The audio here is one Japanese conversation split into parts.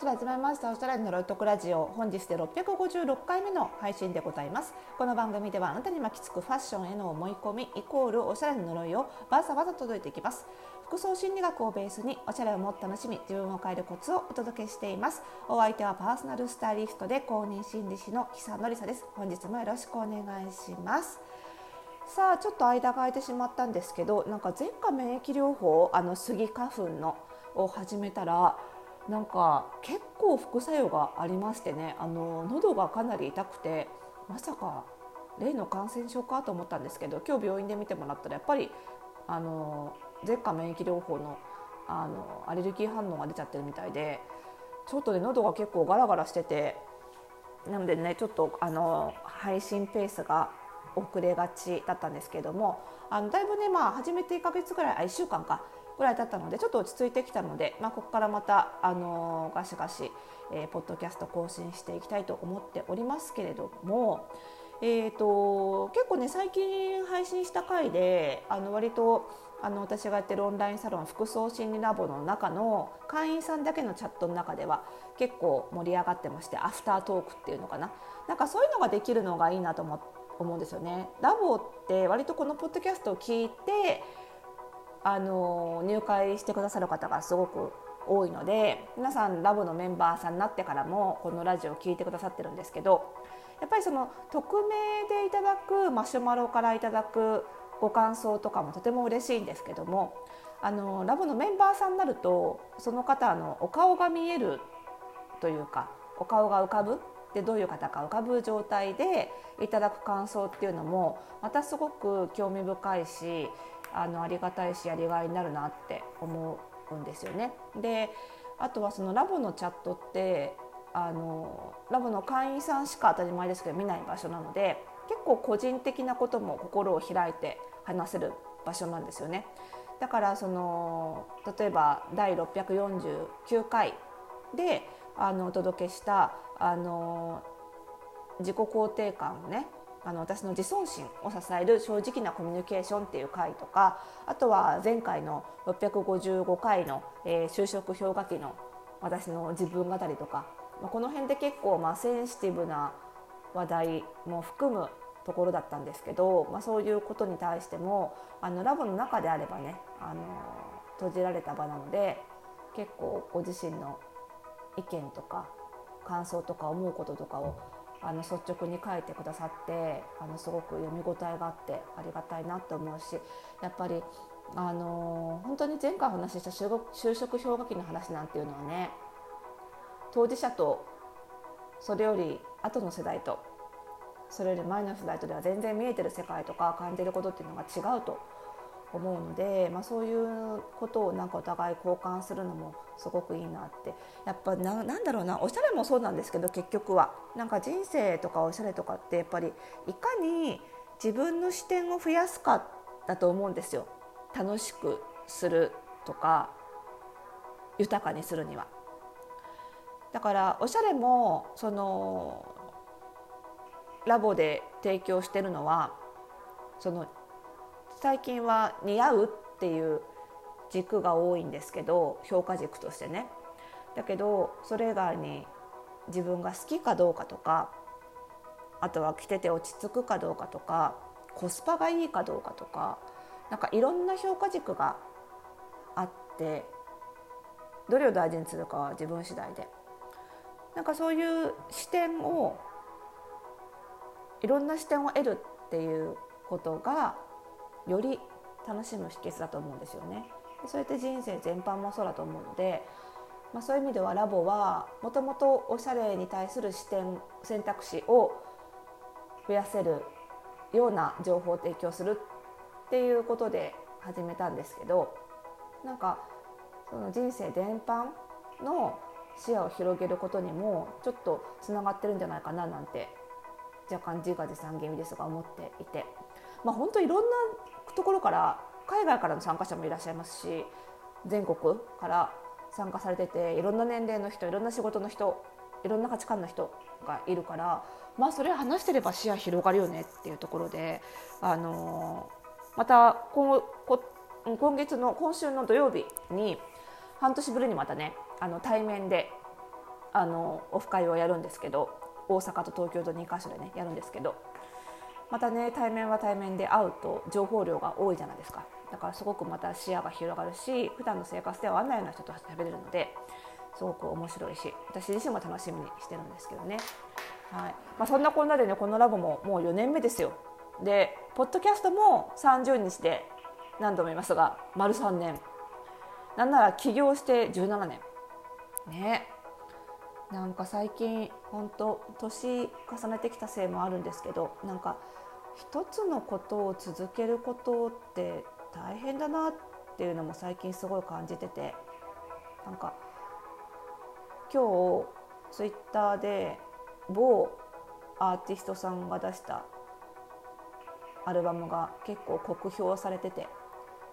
ことで始まりました。オーストラリアのロイトクラジオ。本日で656回目の配信でございます。この番組ではあなたに巻きつくファッションへの思い込みイコールおしゃれの呪いをバサバサ届いていきます。服装心理学をベースにおしゃれをもっと楽しみ自分を変えるコツをお届けしています。お相手はパーソナルスタイリストで公認心理師の久野里沙です。本日もよろしくお願いします。さあちょっと間が空いてしまったんですけどなんか前科免疫療法あのスギ花粉のを始めたらなんか結構副作用がありましてねあの喉がかなり痛くてまさか例の感染症かと思ったんですけど今日病院で見てもらったらやっぱりあの舌下免疫療法のあのアレルギー反応が出ちゃってるみたいでちょっとね喉が結構ガラガラしててなのでねちょっとあの配信ペースが遅れがちだったんですけどもあのだいぶねまあ始めて1ヶ月ぐらいあ1週間かぐらい経ったのでちょっと落ち着いてきたので、まあ、ここからまた、あのガシガシ、えー、ポッドキャスト更新していきたいと思っておりますけれども、えーと、結構ね最近配信した回であの割とあの私がやってるオンラインサロン服装心理ラボの中の会員さんだけのチャットの中では結構盛り上がってましてアフタートークっていうのかななんかそういうのができるのがいいなと思思うんですよね。ラボって割とこのポッドキャストを聞いてあの入会してくださる方がすごく多いので皆さんラボのメンバーさんになってからもこのラジオを聴いてくださってるんですけどやっぱりその匿名でいただくマシュマロからいただくご感想とかもとても嬉しいんですけどもあのラボのメンバーさんになるとその方のお顔が見えるというかお顔が浮かぶでどういう方か浮かぶ状態でいただく感想っていうのもまたすごく興味深いしあのありがたいしやりがいになるなって思うんですよね。であとはそのラボのチャットってあのラボの会員さんしか当たり前ですけど見ない場所なので結構個人的なことも心を開いて話せる場所なんですよね。だからその例えば第649回であのお届けしたあの自己肯定感をねあの私の自尊心を支える正直なコミュニケーションっていう回とかあとは前回の655回の、えー、就職氷河期の私の自分語りとか、まあ、この辺で結構まあセンシティブな話題も含むところだったんですけど、まあ、そういうことに対してもあのラボの中であればねあの閉じられた場なので結構ご自身の意見とか感想とか思うこととかをあの率直に書いてくださってあのすごく読み応えがあってありがたいなと思うしやっぱりあの本当に前回お話しした就職氷河期の話なんていうのはね当事者とそれより後の世代とそれより前の世代とでは全然見えてる世界とか感じることっていうのが違うと思うので、まあ、そういうことをなんかお互い交換するのもすごくいいなって。やっぱななんだろうなおしゃれもそうなんですけど結局は。なんか人生とかおしゃれとかってやっぱりいかに自分の視点を増やすかだと思うんですよ。楽しくするとか豊かにするには。だからおしゃれもそのラボで提供してるのはその最近は似合うっていう軸が多いんですけど評価軸としてね。だけどそれ以外に自分が好きかどうかとかあとは着てて落ち着くかどうかとかコスパがいいかどうかとかなんかいろんな評価軸があってどれを大事にするかは自分次第でなんかそういう視点をいろんな視点を得るっていうことがより楽しむ秘訣だと思うんですよね。そうやって人生全般もそうだと思うので、まあ、そういう意味ではラボはもともとおしゃれに対する視点選択肢を増やせるような情報を提供するっていうことで始めたんですけどなんかその人生全般の視野を広げることにもちょっとつながってるんじゃないかななんて若干自画自賛気味ですが思っていて、まあ、本当いろんなところから海外からの参加者もいらっしゃいますし全国から参加されてていろんな年齢の人いろんな仕事の人いろんな価値観の人がいるからまあそれ話してれば視野広がるよねっていうところで、あのー、また今今月の今週の土曜日に半年ぶりにまたねあの対面であのオフ会をやるんですけど大阪と東京と2か所でねやるんですけどまたね対面は対面で会うと情報量が多いじゃないですか。だからすごくまた視野が広がるし普段の生活では会わないような人と喋れるのですごく面白いし私自身も楽しみにしてるんですけどね。はい。まあ、そんなこんなでねこのラボももう4年目ですよ。でポッドキャストも30日で何度も言いますが丸3年。なんなら起業して17年。ね。なんか最近本当年重ねてきたせいもあるんですけどなんか一つのことを続けることって大変だなっていうのも最近すごい感じててなんか今日ツイッターで某アーティストさんが出したアルバムが結構酷評されてて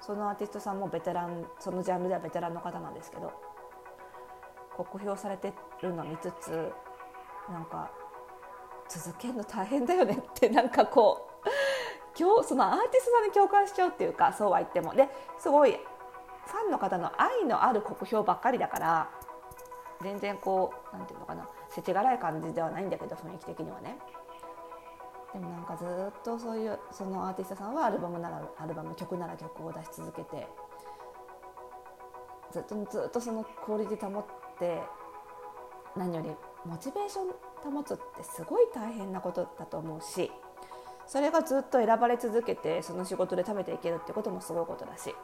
そのアーティストさんもベテランそのジャンルではベテランの方なんですけど酷評されてるの見つつなんか続けるの大変だよねってなんかこう 今日そのアーティストさんに共感しちゃうっていうかそうは言っても。ですごいファンの方の愛のある酷評ばっかりだから全然こうなんていうのかな世知辛い感じではないんだけど雰囲気的にはね。でもなんかずっとそういうそのアーティストさんはアルバムならアルバム曲なら曲を出し続けてずっとずっとそのクオリティ保って何よりモチベーション保つってすごい大変なことだと思うしそれがずっと選ばれ続けてその仕事で食べていけるってこともすごいことだし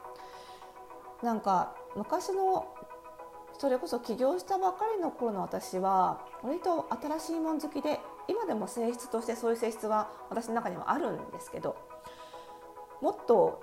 なんか昔のそれこそ起業したばかりの頃の私は割と新しいもん好きで今でも性質としてそういう性質は私の中にはあるんですけどもっと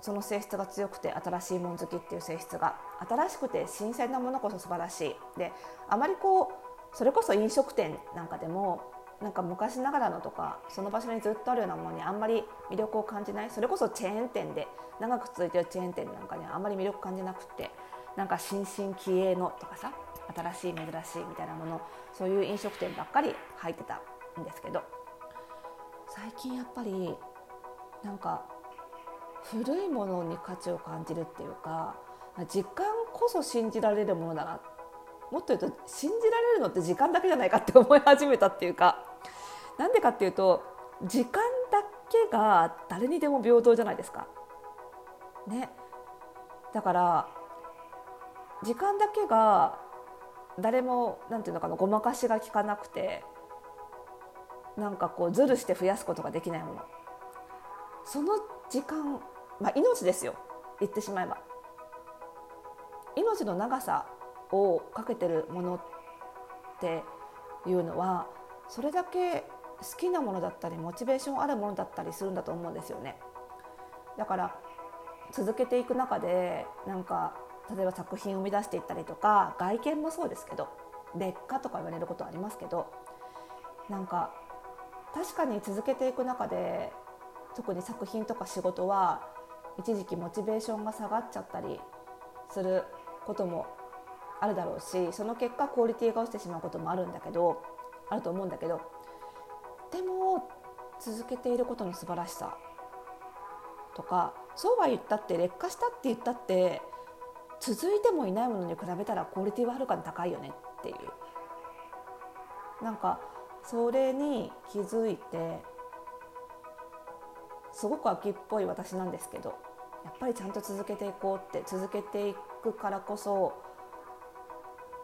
その性質が強くて新しいもん好きっていう性質が新しくて新鮮なものこそ素晴らしい。であまりこうそれこそ飲食店なんかでもなんか昔ながらのとかその場所にずっとあるようなものにあんまり魅力を感じない。それこそチェーン店で長く続いてるチェーン店なんかにはあんまり魅力感じなくてなんか新進気鋭のとかさ新しい珍しいみたいなものそういう飲食店ばっかり入ってたんですけど最近やっぱりなんか古いものに価値を感じるっていうか時間こそ信じられるものだなもっと言うと信じられるのって時間だけじゃないかって思い始めたっていうかなんでかっていうと時間だけが誰にでも平等じゃないですか。ね、だから時間だけが誰もなんていうのかなごまかしが効かなくてなんかこうずるして増やすことができないものその時間、まあ、命ですよ。言ってしまえば。命の長さをかけてるものっていうのはそれだけ好きなものだったりモチベーションあるものだったりするんだと思うんですよね。だから続けていく中でなんか例えば作品を生み出していったりとか外見もそうですけど劣化とか言われることはありますけどなんか確かに続けていく中で特に作品とか仕事は一時期モチベーションが下がっちゃったりすることもあるだろうしその結果クオリティが落ちてしまうこともあるんだけどあると思うんだけどでも続けていることの素晴らしさとかそうは言ったって劣化したって言ったって続いてもいないものに比べたらクオリティははるかに高いよねっていう。なんかそれに気づいてすごく秋っぽい私なんですけどやっぱりちゃんと続けていこうって続けていくからこそ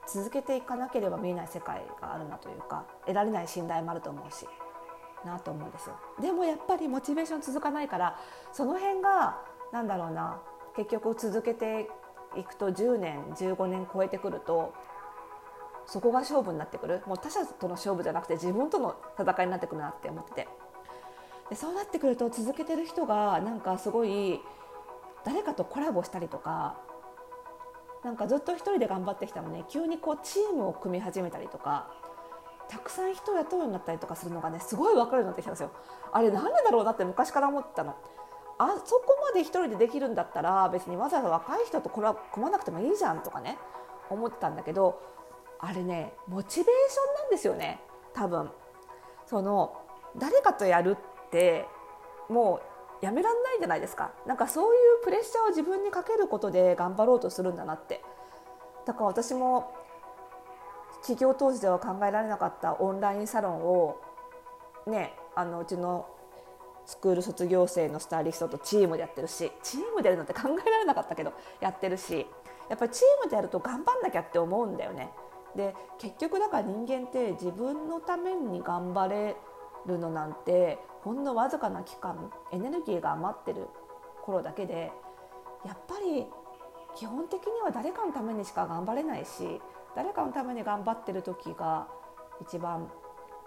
続けていかなければ見えない世界があるなというか得られない信頼もあると思うしなと思うんですよ。でもやっぱりモチベーション続かないからその辺がなんだろうな結局続けていくと10年15年超えてくるとそこが勝負になってくる。もう他者との勝負じゃなくて自分との戦いになってくるなって思ってて。でそうなってくると続けてる人がなんかすごい誰かとコラボしたりとかなんかずっと一人で頑張ってきたのに急にこうチームを組み始めたりとかたくさん人を雇うようになったりとかするのがねすごい分かるようになってきたんですよ。あれなんでだろうなって昔から思ってたの。あそこまで一人でできるんだったら別にわざわざ若い人と組まなくてもいいじゃんとかね思ってたんだけどあれねモチベーションなんですよね多分その誰かとやるってもうやめらんないじゃないですかなんかそういうプレッシャーを自分にかけることで頑張ろうとするんだなってだから私も企業当時では考えられなかったオンラインサロンをねあのうちのスクール卒業生のスタイリストとチームでやってるしチームでやるのって考えられなかったけどやってるしやっぱりチームでやると頑張んなきゃって思うんだよね。で結局だから人間って自分のために頑張れるのなんてほんのわずかな期間エネルギーが余ってる頃だけでやっぱり基本的には誰かのためにしか頑張れないし誰かのために頑張ってる時が一番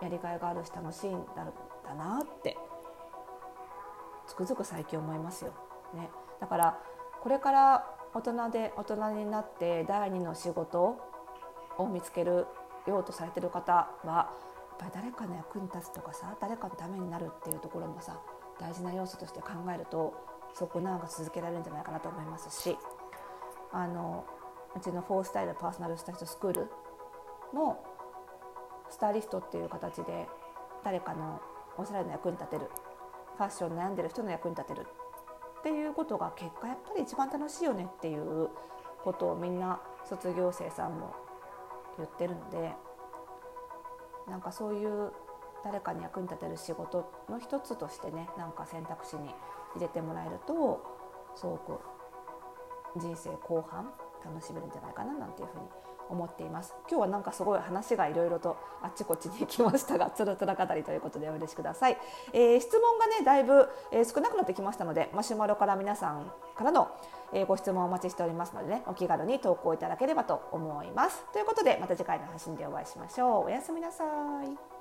やりがいがあるし楽しいんだだなってつくづく最近思いますよ。ね、だからこれから大人で大人になって第二の仕事を見つけるようとされてる方はぱり誰かの役に立つとかさ誰かのためになるっていうところもさ大事な要素として考えるとすごく長く続けられるんじゃないかなと思いますしあのうちのフォースタイルパーソナルスタイリストスクールもスタイリストっていう形で誰かのおしゃれの役に立てるファッション悩んでる人の役に立てるっていうことが結果やっぱり一番楽しいよねっていうことをみんな卒業生さんも言ってるのでなんかそういう誰かに役に立てる仕事の一つとしてねなんか選択肢に入れてもらえるとすごく人生後半楽しめるんじゃないかななんていうふうに思っています。今日はなんかすごい話がいろいろとあっちこっちに行きましたが つらつら語りということでお許しください、えー、質問がねだいぶ、えー、少なくなってきましたのでマシュマロから皆さんからの、えー、ご質問をお待ちしておりますのでねお気軽に投稿いただければと思います。ということでまた次回の配信でお会いしましょう。おやすみなさい。